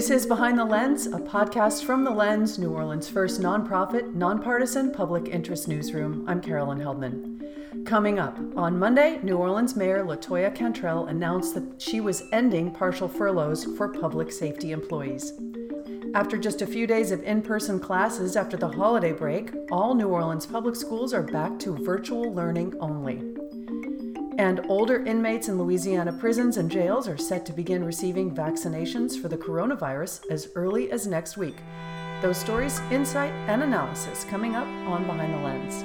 This is Behind the Lens, a podcast from The Lens, New Orleans' first nonprofit, nonpartisan public interest newsroom. I'm Carolyn Heldman. Coming up, on Monday, New Orleans Mayor Latoya Cantrell announced that she was ending partial furloughs for public safety employees. After just a few days of in person classes after the holiday break, all New Orleans public schools are back to virtual learning only. And older inmates in Louisiana prisons and jails are set to begin receiving vaccinations for the coronavirus as early as next week. Those stories, insight, and analysis coming up on Behind the Lens.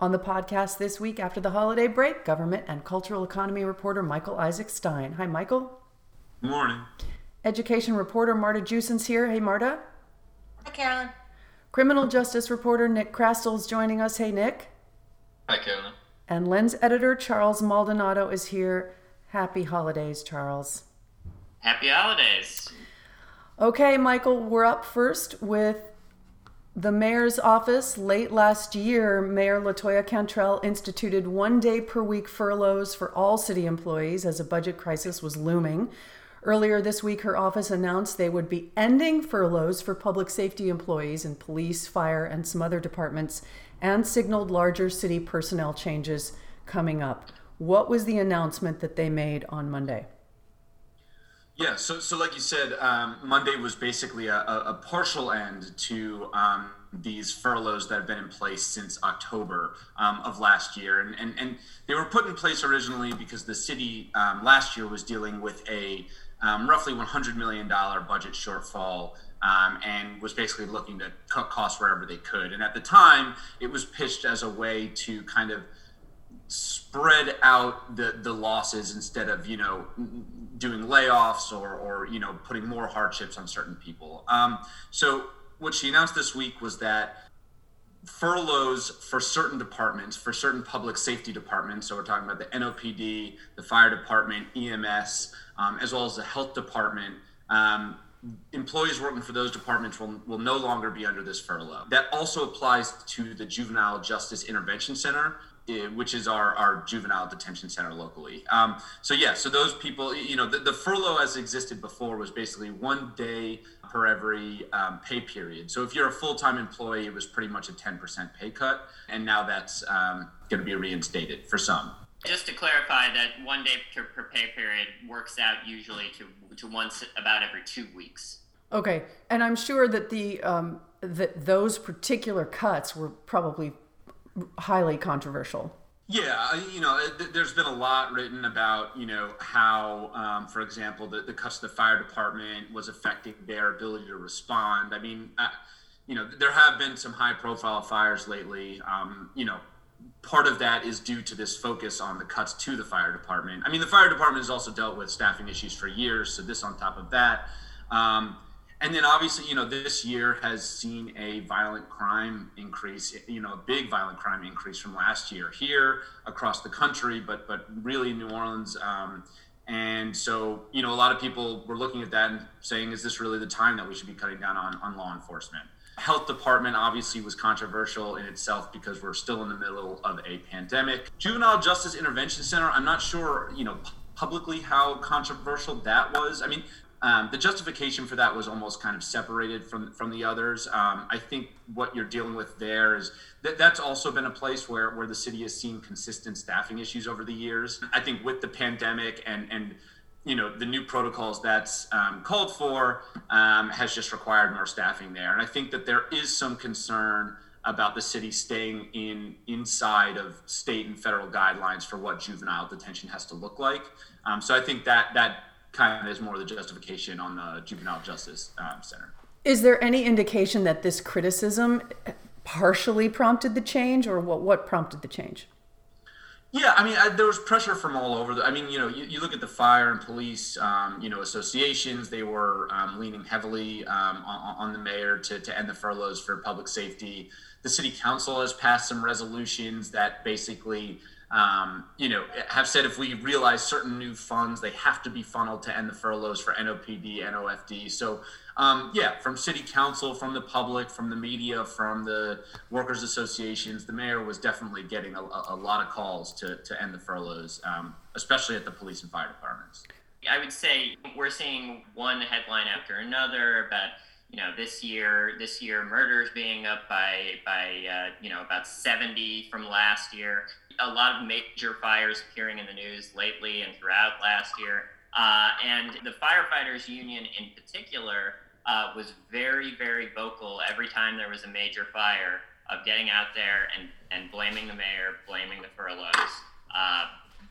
On the podcast this week after the holiday break, government and cultural economy reporter Michael Isaac Stein. Hi, Michael. Good morning. Education reporter Marta Jewson here. Hey, Marta. Hi, Carolyn. Criminal justice reporter Nick Chrastil is joining us. Hey, Nick. Hi, Carolyn. And Lens editor Charles Maldonado is here. Happy holidays, Charles. Happy holidays. Okay, Michael, we're up first with the mayor's office. Late last year, Mayor Latoya Cantrell instituted one day per week furloughs for all city employees as a budget crisis was looming. Earlier this week, her office announced they would be ending furloughs for public safety employees in police, fire, and some other departments and signaled larger city personnel changes coming up. What was the announcement that they made on Monday? Yeah, so, so like you said, um, Monday was basically a, a, partial end to um, these furloughs that have been in place since October um, of last year. And, and, and they were put in place originally because the city um, last year was dealing with a um, roughly $100 million budget shortfall um, and was basically looking to cut costs wherever they could. And at the time, it was pitched as a way to kind of spread out the, the losses instead of you know doing layoffs or, or you know putting more hardships on certain people. Um, so what she announced this week was that furloughs for certain departments, for certain public safety departments. So we're talking about the NOPD, the fire department, EMS, um, as well as the health department. Um, employees working for those departments will, will no longer be under this furlough. That also applies to the Juvenile Justice Intervention Center, eh, which is our, our juvenile detention center locally. Um, so yeah, so those people, you know, the, the, furlough as existed before was basically one day per every um, pay period. So if you're a full-time employee, it was pretty much a 10% pay cut, and now that's um, going to be reinstated for some. Just to clarify, that one day per, per pay period works out usually to to once about every two weeks. Okay, and I'm sure that the um, that those particular cuts were probably highly controversial. Yeah, you know, there's been a lot written about, you know, how, um, for example, the, the cuts to the fire department was affecting their ability to respond. I mean, uh, you know, there have been some high profile fires lately. Um, you know, part of that is due to this focus on the cuts to the fire department. I mean, the fire department has also dealt with staffing issues for years, so this on top of that. Um, and then obviously, you know, this year has seen a violent crime increase, you know, a big violent crime increase from last year here across the country, but but really New Orleans. Um, and so, you know, a lot of people were looking at that and saying, is this really the time that we should be cutting down on, on law enforcement? Health department obviously was controversial in itself because we're still in the middle of a pandemic. Juvenile Justice Intervention Center, I'm not sure, you know, publicly how controversial that was. I mean, um, the justification for that was almost kind of separated from from the others. Um, I think what you're dealing with there is that that's also been a place where where the city has seen consistent staffing issues over the years. I think with the pandemic and and you know the new protocols that's um, called for um, has just required more staffing there. And i think that there is some concern about the city staying in inside of state and federal guidelines for what juvenile detention has to look like. Um, so i think that that kind of is more the justification on the juvenile justice um, center. Is there any indication that this criticism partially prompted the change or what, what prompted the change yeah, I mean, I, there was pressure from all over. The, I mean, you know, you, you look at the fire and police, um, you know, associations. They were um, leaning heavily um, on, on, the mayor to, to end the furloughs for public safety. The city council has passed some resolutions that basically, um, you know, have said if we realize certain new funds, they have to be funneled to end the furloughs for NOPD, NOFD. So um, yeah, from city council, from the public, from the media, from the workers' associations, the mayor was definitely getting a, a lot of calls to, to end the furloughs, um, especially at the police and fire departments. I would say we're seeing one headline after another about you know this year this year murders being up by by uh, you know about 70 from last year. A lot of major fires appearing in the news lately and throughout last year. Uh, and the firefighters union in particular uh, was very very vocal every time there was a major fire of getting out there and and blaming the mayor blaming the furloughs. Uh,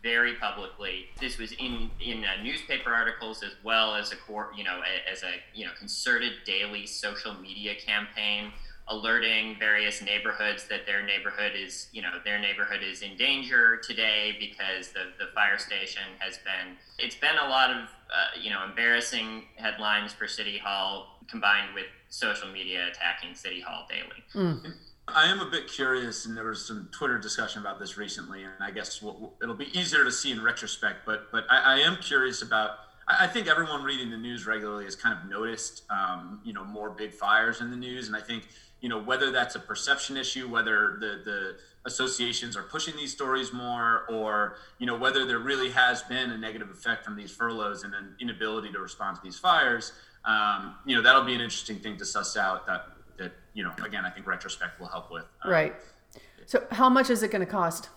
very publicly. This was in in uh, newspaper articles as well as a court, you know, as a you know concerted daily social media campaign alerting various neighborhoods that their neighborhood is you know their neighborhood is in danger today because the, the fire station has been it's been a lot of uh, you know embarrassing headlines for city hall combined with social media attacking city hall daily mm. I am a bit curious, and there was some Twitter discussion about this recently, and I guess we'll, it'll be easier to see in retrospect. But but I, I, am curious about. I think everyone reading the news regularly has kind of noticed, um, you know, more big fires in the news, and I think you know whether that's a perception issue, whether the the associations are pushing these stories more, or you know whether there really has been a negative effect from these furloughs and an inability to respond to these fires. Um, you know, that'll be an interesting thing to suss out. That you know again i think retrospect will help with um, right so how much is it going to cost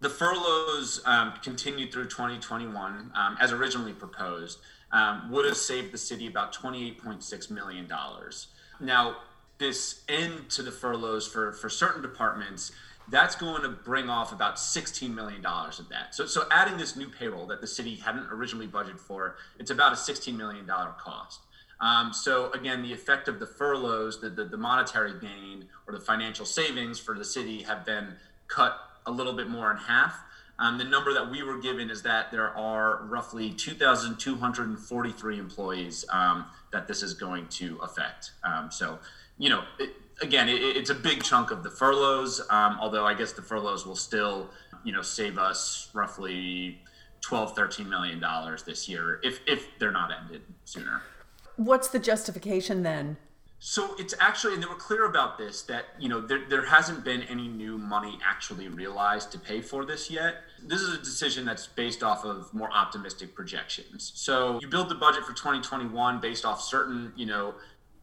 the furloughs um, continued through 2021 um, as originally proposed um, would have saved the city about 28.6 million dollars now this end to the furloughs for for certain departments that's going to bring off about $16 million of that. So, so adding this new payroll that the city hadn't originally budgeted for, it's about a $16 million cost. Um, so again, the effect of the furloughs, the, the, the, monetary gain or the financial savings for the city have been cut a little bit more in half. Um, the number that we were given is that there are roughly 2,243 employees um, that this is going to affect. Um, so, you know, it, again, it, it's a big chunk of the furloughs, um, although I guess the furloughs will still, you know, save us roughly 12, 13 million dollars this year if, if they're not ended sooner. What's the justification then? So it's actually, and they were clear about this, that you know there, there hasn't been any new money actually realized to pay for this yet. This is a decision that's based off of more optimistic projections. So you build the budget for 2021 based off certain, you know,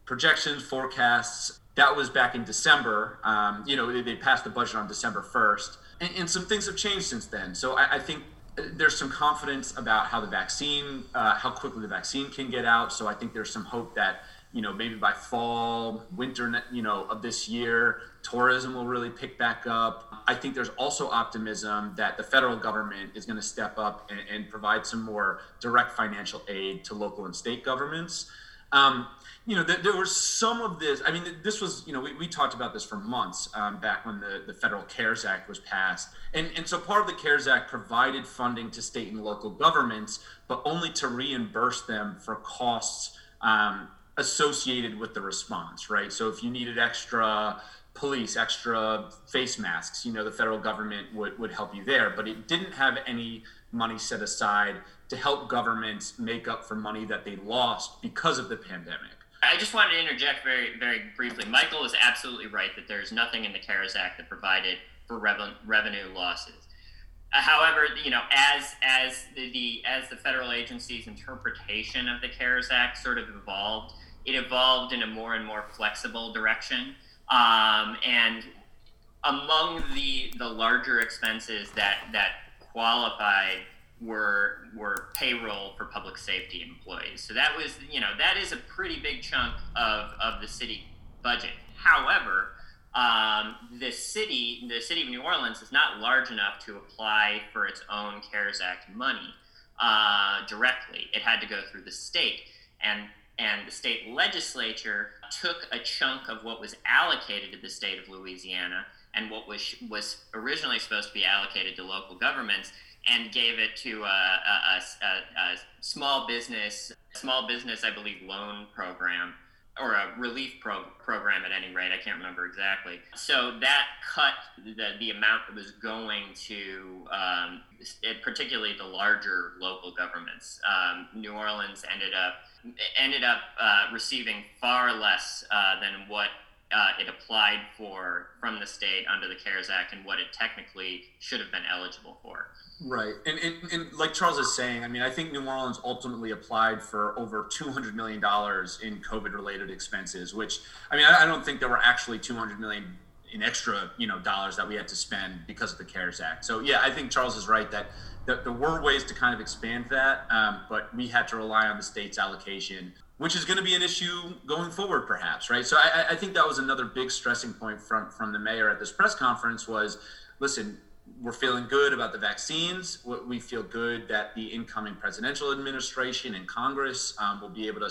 projections, forecasts. That was back in December. Um, you know, they, they, passed the budget on December 1st, and, and, some things have changed since then. So I, I think there's some confidence about how the vaccine, uh, how quickly the vaccine can get out. So I think there's some hope that you know maybe by fall, winter, you know, of this year, tourism will really pick back up. I think there's also optimism that the federal government is going to step up and, and provide some more direct financial aid to local and state governments. Um, you know, there, there was some of this. I mean, this was, you know, we, we talked about this for months um, back when the, the Federal CARES Act was passed. And, and so part of the CARES Act provided funding to state and local governments, but only to reimburse them for costs um, associated with the response, right? So if you needed extra police, extra face masks, you know, the federal government would, would help you there. But it didn't have any money set aside to help governments make up for money that they lost because of the pandemic. I just wanted to interject very, very briefly. Michael is absolutely right that there's nothing in the CARES Act that provided for reven- revenue losses. Uh, however, you know, as as the, the as the federal agency's interpretation of the CARES Act sort of evolved, it evolved in a more and more flexible direction. Um, and among the the larger expenses that that qualified were were payroll for public safety employees. So that was you know that is a pretty big chunk of of the city budget. However, um, the city the city of New Orleans is not large enough to apply for its own CARES Act money uh, directly. It had to go through the state and. And the state legislature took a chunk of what was allocated to the state of Louisiana and what was was originally supposed to be allocated to local governments and gave it to a, a, a, a, small business, small business, I believe, loan program or a relief pro- program at any rate. I can't remember exactly. So that cut the, the amount that was going to, um, it, particularly the larger local governments. Um, New Orleans ended up ended up uh, receiving far less uh, than what uh, it applied for from the state under the CARES Act and what it technically should have been eligible for. Right. And, and, and like Charles is saying, I mean, I think New Orleans ultimately applied for over $200 million in COVID related expenses, which, I mean, I, I don't think there were actually 200 million in extra, you know, dollars that we had to spend because of the CARES Act. So yeah, I think Charles is right that there, were ways to kind of expand that, um, but we had to rely on the state's allocation which is going to be an issue going forward, perhaps, right? So I, I, think that was another big stressing point from from the mayor at this press conference was, listen, we're feeling good about the vaccines. We feel good that the incoming presidential administration and Congress um, will be able to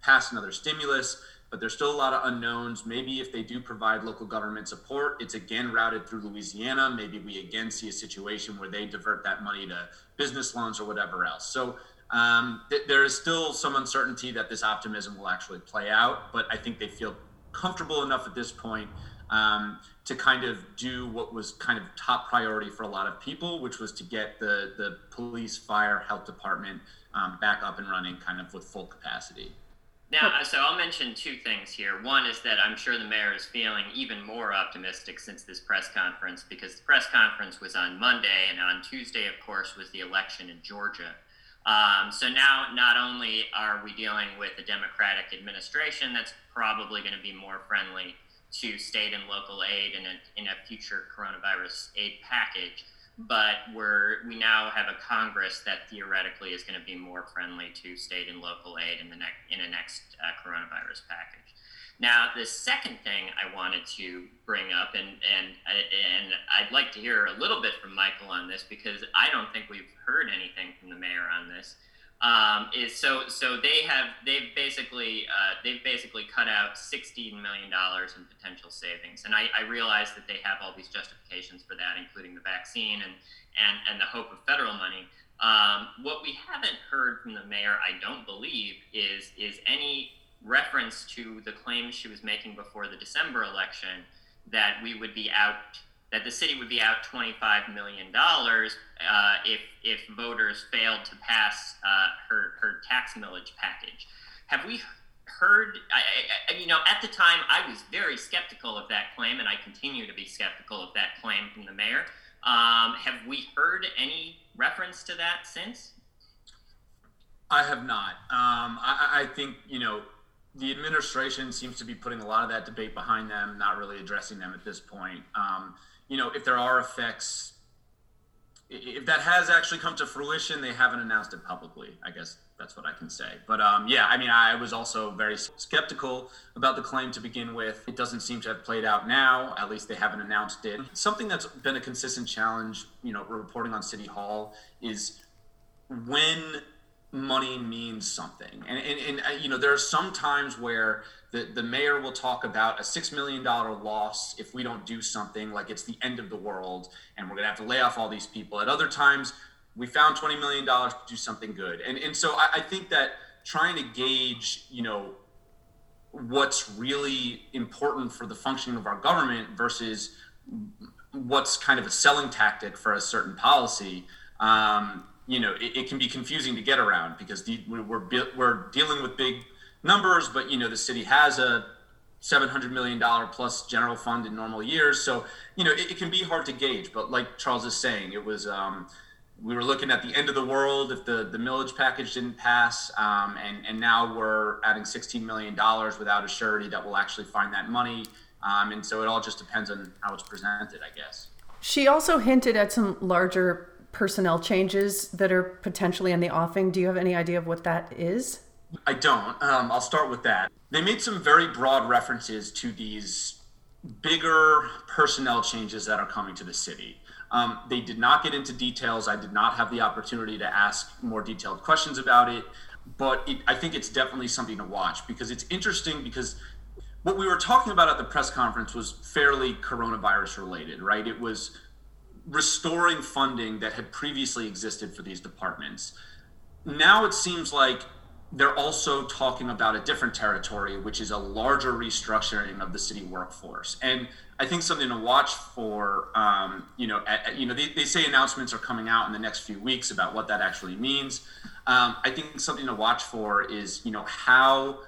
pass another stimulus, but there's still a lot of unknowns. Maybe if they do provide local government support, it's again routed through Louisiana. Maybe we again see a situation where they divert that money to business loans or whatever else. So um, th- there is still some uncertainty that this optimism will actually play out, but I think they feel comfortable enough at this point um, to kind of do what was kind of top priority for a lot of people, which was to get the the police, fire, health department um, back up and running, kind of with full capacity. Now, so I'll mention two things here. One is that I'm sure the mayor is feeling even more optimistic since this press conference because the press conference was on Monday, and on Tuesday, of course, was the election in Georgia. Um, so now, not only are we dealing with a Democratic administration that's probably going to be more friendly to state and local aid in a, in a future coronavirus aid package, but we're we now have a Congress that theoretically is going to be more friendly to state and local aid in the next in a next uh, coronavirus package. Now, the second thing I wanted to bring up, and and and I'd like to hear a little bit from Michael on this because I don't think we've heard anything from the mayor on this. Um, is so so they have they've basically uh, they've basically cut out sixteen million dollars in potential savings, and I, I realize that they have all these justifications for that, including the vaccine and and and the hope of federal money. Um, what we haven't heard from the mayor, I don't believe, is is any reference to the claims she was making before the December election that we would be out, that the city would be out $25 million uh, if, if voters failed to pass uh, her, her tax millage package. Have we heard, I, I, you know, at the time I was very skeptical of that claim, and I continue to be skeptical of that claim from the mayor. Um, have we heard any reference to that since? I have not. Um, I, I, think you know the administration seems to be putting a lot of that debate behind them, not really addressing them at this point. Um, you know, if there are effects, if that has actually come to fruition, they haven't announced it publicly. I guess that's what I can say. But um, yeah, I mean, I was also very skeptical about the claim to begin with. It doesn't seem to have played out now. At least they haven't announced it. Something that's been a consistent challenge, you know, reporting on City Hall is when money means something. And, and, and uh, you know, there are some times where the, the mayor will talk about a $6 million loss if we don't do something like it's the end of the world and we're going to have to lay off all these people. At other times, we found $20 million to do something good. And, and so I, I think that trying to gauge, you know, what's really important for the functioning of our government versus what's kind of a selling tactic for a certain policy um, you know it, it, can be confusing to get around because the, we're we're dealing with big numbers, but you know the city has a seven hundred million dollar plus general fund in normal years, so you know it, it, can be hard to gauge. But like Charles is saying, it was. Um, we were looking at the end of the world if the, the millage package didn't pass, um, and, and now we're adding $16 million without a surety that will actually find that money. Um, and so it all just depends on how it's presented, I guess. She also hinted at some larger personnel changes that are potentially in the offing. Do you have any idea of what that is? I don't. Um, I'll start with that. They made some very broad references to these bigger personnel changes that are coming to the city. Um, they did not get into details. I did not have the opportunity to ask more detailed questions about it, but it, I think it's definitely something to watch because it's interesting because what we were talking about at the press conference was fairly coronavirus related, right? It was restoring funding that had previously existed for these departments. Now it seems like they're also talking about a different territory, which is a larger restructuring of the city workforce. And I think something to watch for, um, you know, at, you know, they, they say announcements are coming out in the next few weeks about what that actually means. Um, I think something to watch for is, you know, how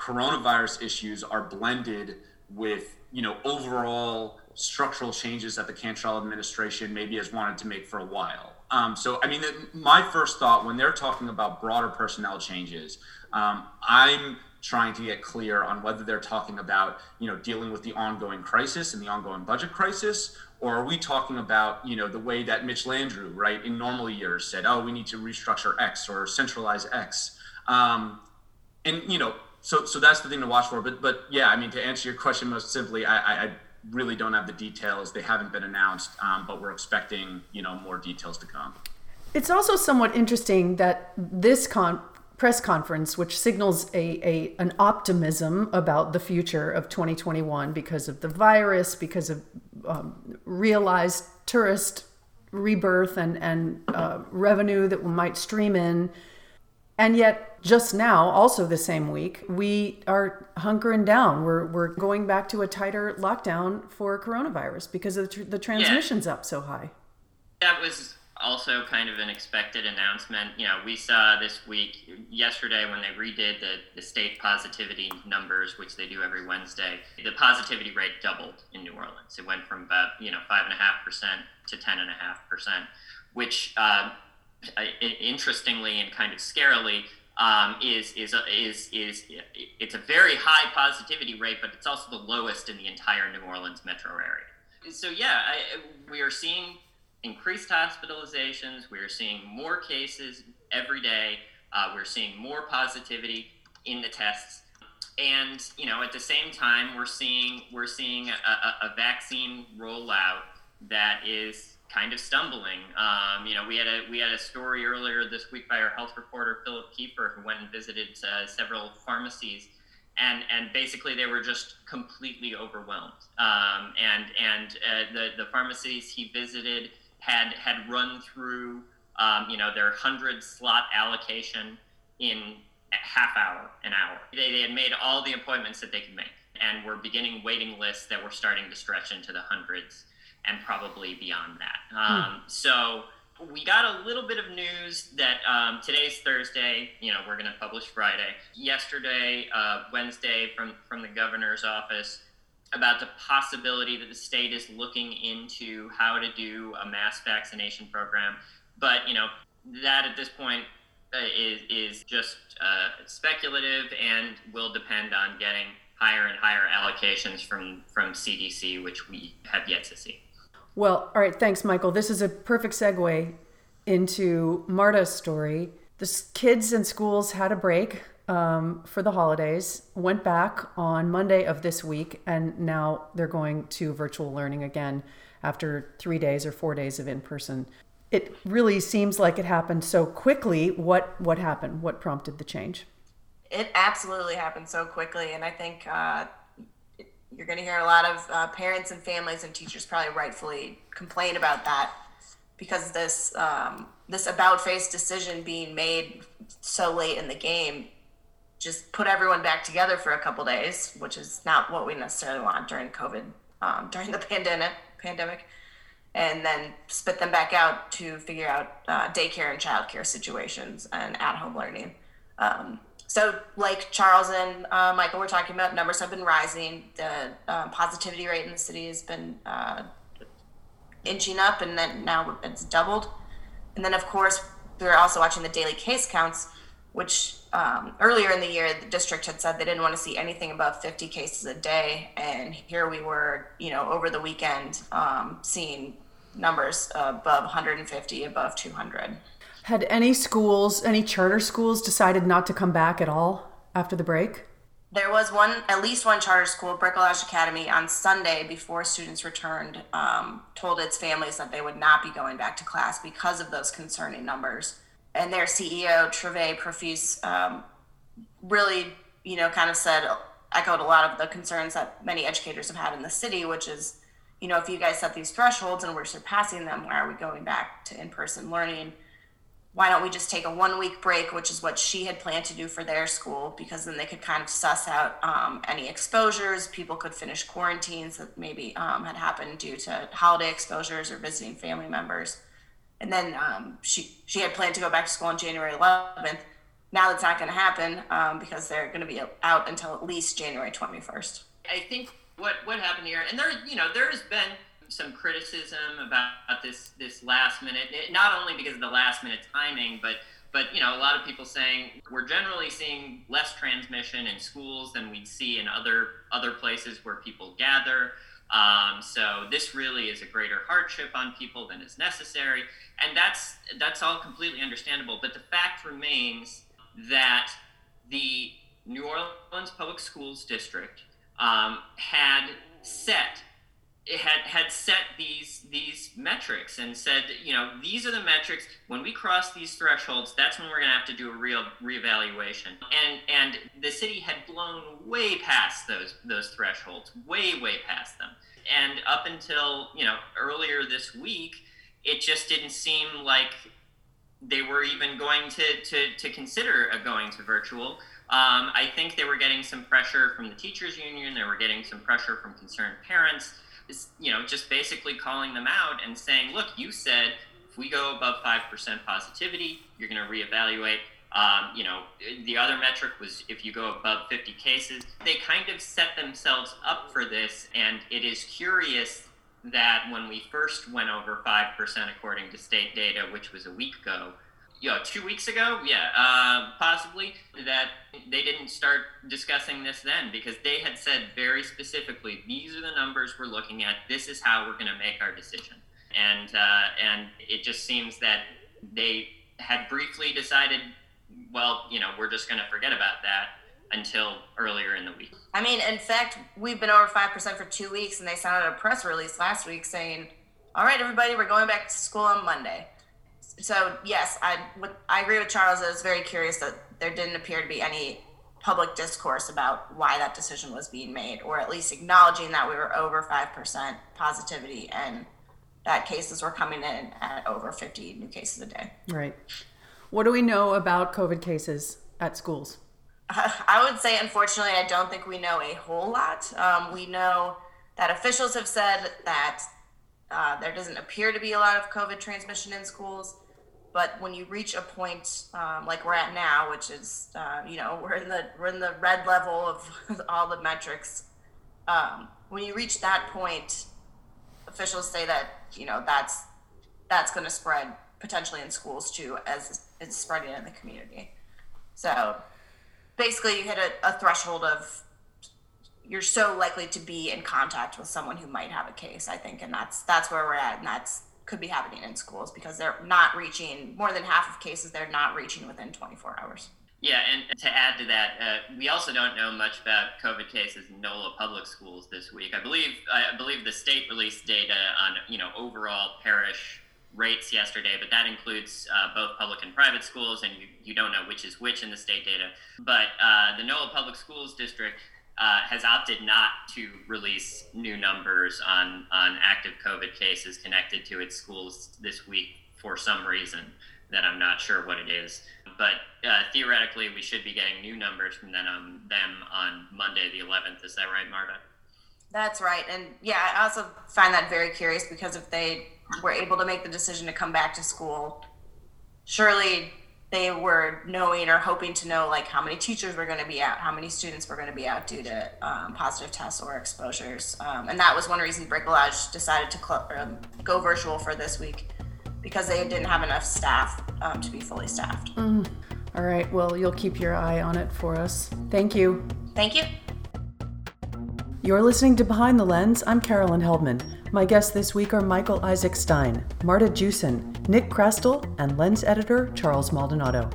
coronavirus issues are blended with you know overall structural changes that the Cantrell administration maybe has wanted to make for a while. Um, so, I mean, my first thought when they're talking about broader personnel changes, um, I'm trying to get clear on whether they're talking about, you know, dealing with the ongoing crisis and the ongoing budget crisis, or are we talking about, you know, the way that Mitch Landrieu, right, in normal years said, oh, we need to restructure X or centralize X. Um, and, you know, so so that's the thing to watch for. But but yeah, I mean, to answer your question most simply, I, I really don't have the details. They haven't been announced, um, but we're expecting you know more details to come. It's also somewhat interesting that this con- press conference, which signals a, a an optimism about the future of 2021 because of the virus, because of um, realized tourist rebirth and and uh, revenue that might stream in, and yet just now, also the same week, we are hunkering down. We're, we're going back to a tighter lockdown for coronavirus because of the, tr- the transmission's yeah. up so high. That was also kind of an expected announcement. You know, we saw this week, yesterday, when they redid the, the state positivity numbers, which they do every Wednesday, the positivity rate doubled in New Orleans. It went from about, you know, 5.5% to 10.5%, which, uh, interestingly and kind of scarily, um, is is is is it's a very high positivity rate, but it's also the lowest in the entire New Orleans metro area. So yeah, I, we are seeing increased hospitalizations. We are seeing more cases every day. Uh, we're seeing more positivity in the tests, and you know at the same time we're seeing we're seeing a, a, a vaccine rollout that is kind of stumbling. Um, you know, we had a we had a story earlier this week by our health reporter Philip Kiefer, who went and visited uh, several pharmacies, and and basically they were just completely overwhelmed. Um, and and uh, the the pharmacies he visited had had run through um, you know their hundred slot allocation in half hour, an hour. They, they had made all the appointments that they could make, and were beginning waiting lists that were starting to stretch into the hundreds and probably beyond that. Um, So we got a little bit of news that um, today's Thursday. You know, we're going to publish Friday. Yesterday, uh, Wednesday, from from the governor's office about the possibility that the state is looking into how to do a mass vaccination program. But you know, that at this point uh, is is just uh, speculative and will depend on getting higher and higher allocations from from CDC, which we have yet to see. Well, all right, thanks, Michael. This is a perfect segue into Marta's story. The kids and schools had a break um, for the holidays, went back on Monday of this week, and now they're going to virtual learning again after three days or four days of in person. It really seems like it happened so quickly. What what happened? What prompted the change? It absolutely happened so quickly, and I think uh, you're going to hear a lot of uh, parents and families and teachers probably rightfully complain about that because this um, this about face decision being made so late in the game just put everyone back together for a couple days, which is not what we necessarily want during COVID, um, during the pandemic. Pandemic, and then spit them back out to figure out uh, daycare and childcare situations and at-home learning. Um, so, like Charles and uh, Michael were talking about, numbers have been rising. The uh, positivity rate in the city has been uh, inching up, and then now it's doubled. And then, of course, we were also watching the daily case counts, which um, earlier in the year the district had said they didn't want to see anything above 50 cases a day, and here we were, you know, over the weekend um, seeing numbers above 150, above 200. Had any schools, any charter schools, decided not to come back at all after the break? There was one, at least one charter school, Bricolage Academy, on Sunday before students returned, um, told its families that they would not be going back to class because of those concerning numbers. And their CEO, Treve Profuse, um, really, you know, kind of said, echoed a lot of the concerns that many educators have had in the city, which is, you know, if you guys set these thresholds and we're surpassing them, why are we going back to in person learning? Why don't we just take a one week break, which is what she had planned to do for their school, because then they could kind of suss out um, any exposures. People could finish quarantines that maybe um, had happened due to holiday exposures or visiting family members. And then um, she she had planned to go back to school on January 11th. Now that's not going to happen um, because they're going to be out until at least January 21st. I think what what happened here. And there, you know, there has been some criticism about this this last minute, not only because of the last minute timing, but but you know, a lot of people saying we're generally seeing less transmission in schools than we'd see in other other places where people gather. Um, so this really is a greater hardship on people than is necessary, and that's that's all completely understandable. But the fact remains that the New Orleans Public Schools District um, had set it had had set these these metrics and said, you know, these are the metrics. When we cross these thresholds, that's when we're going to have to do a real reevaluation. And and the city had blown way past those those thresholds, way way past them. And up until you know earlier this week, it just didn't seem like they were even going to to, to consider a going to virtual. Um, I think they were getting some pressure from the teachers union. They were getting some pressure from concerned parents is you know just basically calling them out and saying, look, you said if we go above five percent positivity, you're going to reevaluate. Um, you know, the other metric was if you go above 50 cases. They kind of set themselves up for this, and it is curious that when we first went over 5% according to state data, which was a week ago, you know, two weeks ago, yeah, uh, possibly that they didn't start discussing this then because they had said very specifically, these are the numbers we're looking at. This is how we're going to make our decision. And uh, and it just seems that they had briefly decided, well, you know, we're just going to forget about that until earlier in the week. I mean, in fact, we've been over five percent for two weeks, and they sent out a press release last week saying, "All right, everybody, we're going back to school on Monday." So yes, I I agree with Charles. I was very curious that there didn't appear to be any public discourse about why that decision was being made, or at least acknowledging that we were over five percent positivity and that cases were coming in at over 50 new cases a day. Right. What do we know about COVID cases at schools? I would say, unfortunately, I don't think we know a whole lot. Um, we know that officials have said that uh, there doesn't appear to be a lot of COVID transmission in schools. But when you reach a point um, like we're at now, which is uh, you know we're in the we're in the red level of all the metrics. Um, when you reach that point, officials say that you know that's that's going to spread potentially in schools too as it's spreading in the community. So basically, you hit a, a threshold of you're so likely to be in contact with someone who might have a case. I think, and that's that's where we're at, and that's could be happening in schools because they're not reaching more than half of cases they're not reaching within 24 hours yeah and to add to that uh, we also don't know much about covid cases in nola public schools this week i believe i believe the state released data on you know overall parish rates yesterday but that includes uh, both public and private schools and you, you don't know which is which in the state data but uh, the nola public schools district uh, has opted not to release new numbers on, on active COVID cases connected to its schools this week for some reason that I'm not sure what it is. But uh, theoretically, we should be getting new numbers from them, um, them on Monday, the 11th. Is that right, Marta? That's right. And yeah, I also find that very curious because if they were able to make the decision to come back to school, surely they were knowing or hoping to know like how many teachers were going to be out, how many students were going to be out due to um, positive tests or exposures. Um, and that was one reason Bricolage decided to cl- um, go virtual for this week because they didn't have enough staff um, to be fully staffed. Mm. All right. Well, you'll keep your eye on it for us. Thank you. Thank you. You're listening to Behind the Lens. I'm Carolyn Heldman. My guests this week are Michael Isaac Stein, Marta Jewson, Nick Chrastil, and lens editor Charles Maldonado.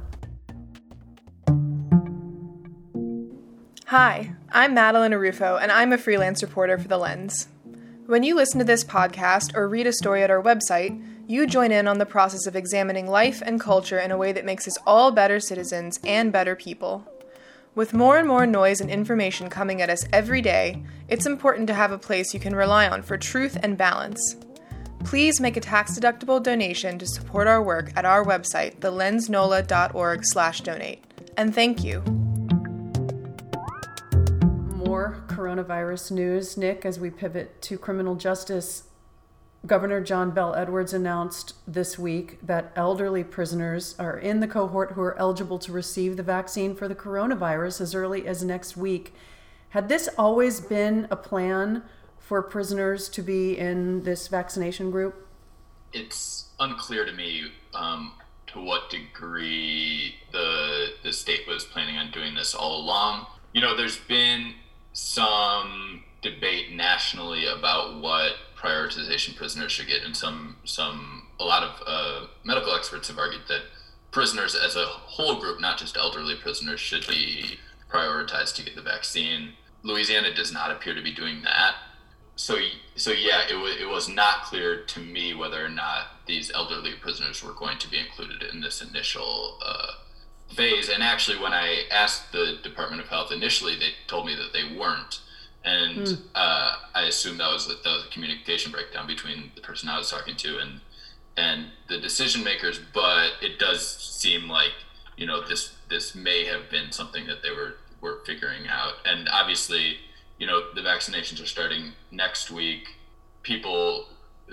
Hi, I'm Madeline Arufo, and I'm a freelance reporter for The Lens. When you listen to this podcast or read a story at our website, you join in on the process of examining life and culture in a way that makes us all better citizens and better people. With more and more noise and information coming at us every day, it's important to have a place you can rely on for truth and balance. Please make a tax-deductible donation to support our work at our website, thelensnola.org/donate. And thank you. More coronavirus news, Nick, as we pivot to criminal justice. Governor John Bel Edwards announced this week that elderly prisoners are in the cohort who are eligible to receive the vaccine for the coronavirus as early as next week. Had this always been a plan for prisoners to be in this vaccination group? It's unclear to me um, to what degree the the state was planning on doing this all along. You know, there's been some debate nationally about what prioritization prisoners should get, and some some a lot of uh, medical experts have argued that prisoners as a whole group, not just elderly prisoners, should be prioritized to get the vaccine. Louisiana does not appear to be doing that. So, so yeah, it was it was not clear to me whether or not these elderly prisoners were going to be included in this initial uh, phase. And actually, when I asked the Department of Health initially, they told me that they weren't. And mm. uh, I assumed that was, that was a communication breakdown between the person I was talking to and and the decision makers. But it does seem like you know this this may have been something that they were were figuring out. And obviously, you know, the vaccinations are starting next week. People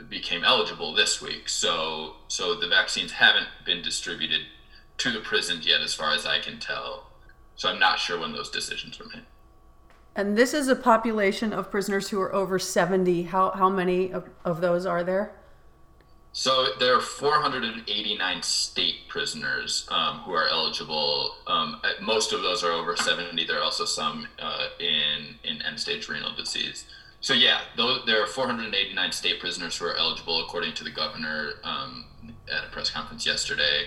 became eligible this week, so so the vaccines haven't been distributed to the prisons yet, as far as I can tell. So I'm not sure when those decisions were made. And this is a population of prisoners who are over 70. How, how many of, of those are there? So there are 489 state prisoners um, who are eligible. Um, most of those are over 70. There are also some uh, in in end-stage renal disease. So yeah, there are 489 state prisoners who are eligible, according to the governor um, at a press conference yesterday.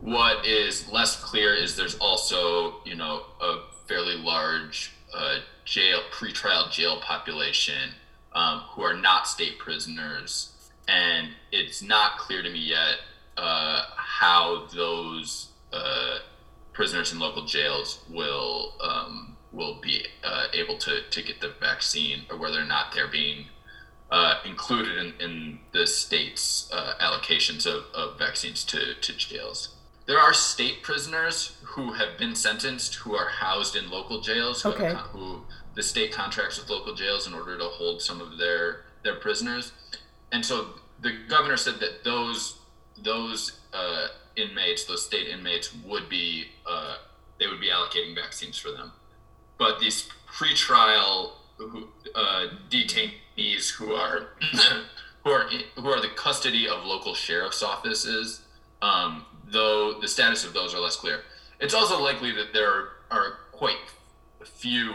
What is less clear is there's also you know a fairly large uh, jail pretrial jail population um, who are not state prisoners and it's not clear to me yet uh, how those uh, prisoners in local jails will um, will be uh, able to, to get the vaccine or whether or not they're being uh, included in, in the state's uh, allocations of, of vaccines to, to jails. There are state prisoners who have been sentenced who are housed in local jails who, okay. who the state contracts with local jails in order to hold some of their their prisoners and so the governor said that those those uh, inmates, those state inmates, would be uh, they would be allocating vaccines for them. But these pretrial uh, detainees who are who are who are the custody of local sheriff's offices, um, though the status of those are less clear. It's also likely that there are quite a few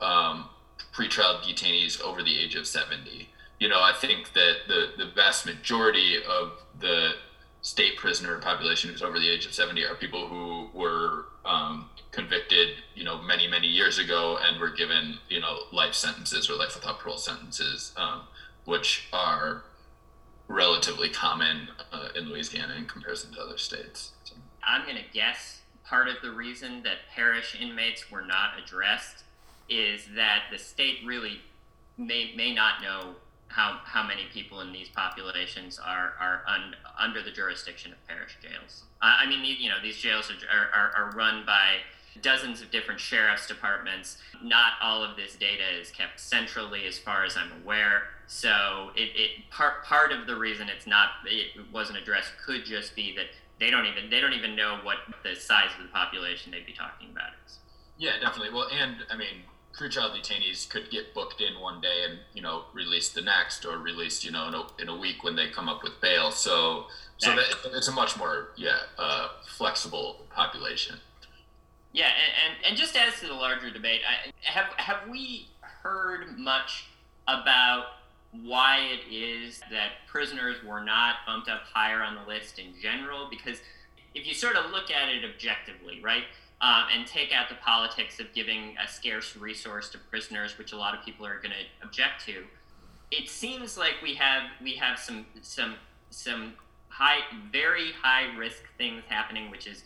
um, pretrial detainees over the age of 70 you know, I think that the, the vast majority of the state prisoner population who's over the age of 70 are people who were um, convicted, you know, many, many years ago and were given, you know, life sentences or life without parole sentences, um, which are relatively common uh, in Louisiana in comparison to other states. So. I'm going to guess part of the reason that parish inmates were not addressed is that the state really may, may not know how how many people in these populations are are un, under the jurisdiction of parish jails. I mean, you know, these jails are, are, are run by dozens of different sheriff's departments. Not all of this data is kept centrally, as far as I'm aware. So, it, it part part of the reason it's not it wasn't addressed could just be that they don't even they don't even know what the size of the population they'd be talking about is. Yeah, definitely. Well, and I mean, pretrial detainees could get booked in one day and you know released the next or released you know in a, in a week when they come up with bail. So so that, it's a much more yeah uh, flexible population. Yeah and, and, and just as to the larger debate I, have have we heard much about why it is that prisoners were not bumped up higher on the list in general? Because if you sort of look at it objectively right um, and take out the politics of giving a scarce resource to prisoners, which a lot of people are going to object to. It seems like we have we have some some some high, very high risk things happening, which is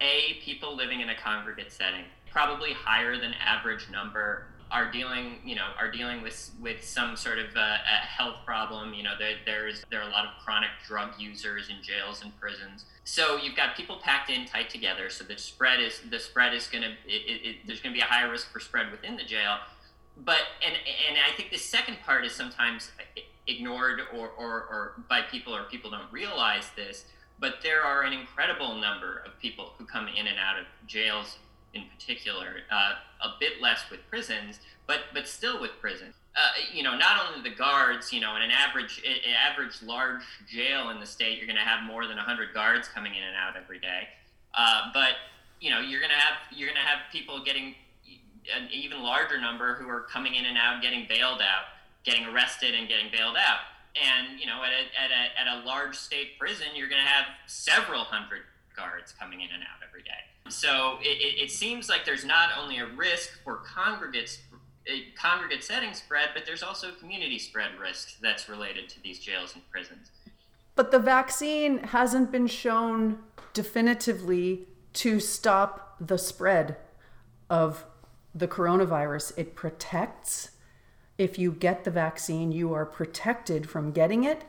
a people living in a congregate setting, probably higher than average number are dealing, you know, are dealing with with some sort of uh, a health problem. You know, there, there's there are a lot of chronic drug users in jails and prisons. So you've got people packed in tight together. So the spread is the spread is going to there's going to be a higher risk for spread within the jail. But and and I think the second part is sometimes ignored or, or, or by people or people don't realize this. But there are an incredible number of people who come in and out of jails in particular, uh, a bit less with prisons, but but still with prisons. Uh, you know, not only the guards. You know, in an average average large jail in the state, you're going to have more than 100 guards coming in and out every day. Uh, but you know, you're going to have you're going to have people getting an even larger number who are coming in and out, getting bailed out, getting arrested, and getting bailed out. And you know, at a, at a, at a large state prison, you're going to have several hundred guards coming in and out every day. So it, it, seems like there's not only a risk for congregates eh, congregate setting spread, but there's also community spread risk that's related to these jails and prisons. But the vaccine hasn't been shown definitively to stop the spread of the coronavirus. It protects. If you get the vaccine, you are protected from getting it,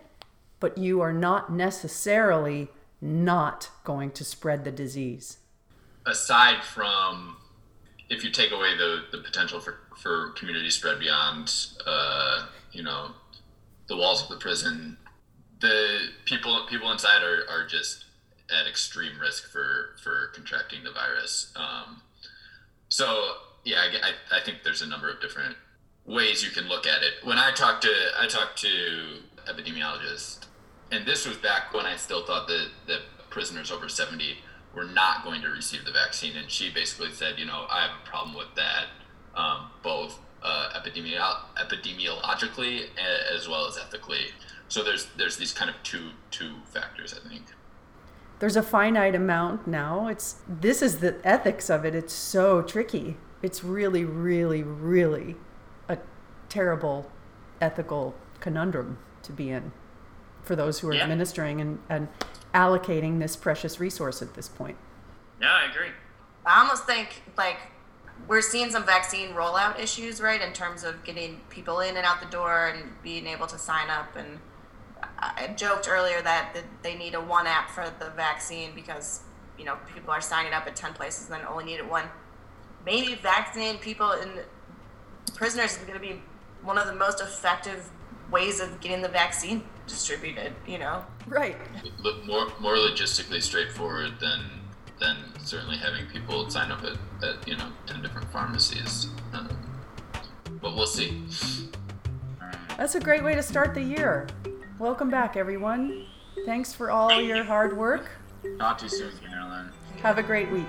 but you are not necessarily not going to spread the disease. Aside from if you take away the, the potential for, for community spread beyond, uh, you know, the walls of the prison, the people people inside are, are just at extreme risk for, for contracting the virus. Um, so yeah, I, I think there's a number of different ways you can look at it. When I talked to I talked to epidemiologists, and this was back when I still thought that that prisoners over 70 were not going to receive the vaccine, and she basically said, you know, I have a problem with that, um, both uh, epidemiolo- epidemiologically as well as ethically. So there's there's these kind of two two factors, I think there's a finite amount now. It's this is the ethics of it. It's so tricky. It's really, really, really a terrible ethical conundrum to be in for those who are yeah. administering and, and allocating this precious resource at this point. No, I agree. I almost think like we're seeing some vaccine rollout issues, right, in terms of getting people in and out the door and being able to sign up and I joked earlier that they need a OneApp for the vaccine because you know people are signing up at ten places and then only needed one. Maybe vaccinating people in prisoners is going to be one of the most effective ways of getting the vaccine distributed. You know, right? More more logistically straightforward than than certainly having people sign up at, at you know ten different pharmacies. Um, but we'll see. That's a great way to start the year. Welcome back, everyone. Thanks for all your hard work. Not to you soon, Carolyn. Have a great week.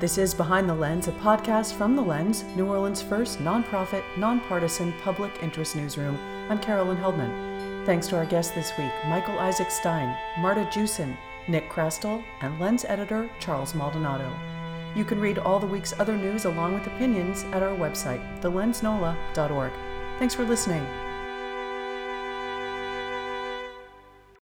This is Behind the Lens, a podcast from The Lens, New Orleans' first nonprofit, nonpartisan public interest newsroom. I'm Carolyn Heldman. Thanks to our guests this week Michael Isaac Stein, Marta Jewson, Nick Chrastil, and Lens editor Charles Maldonado. You can read all the week's other news along with opinions at our website, thelensnola.org. Thanks for listening.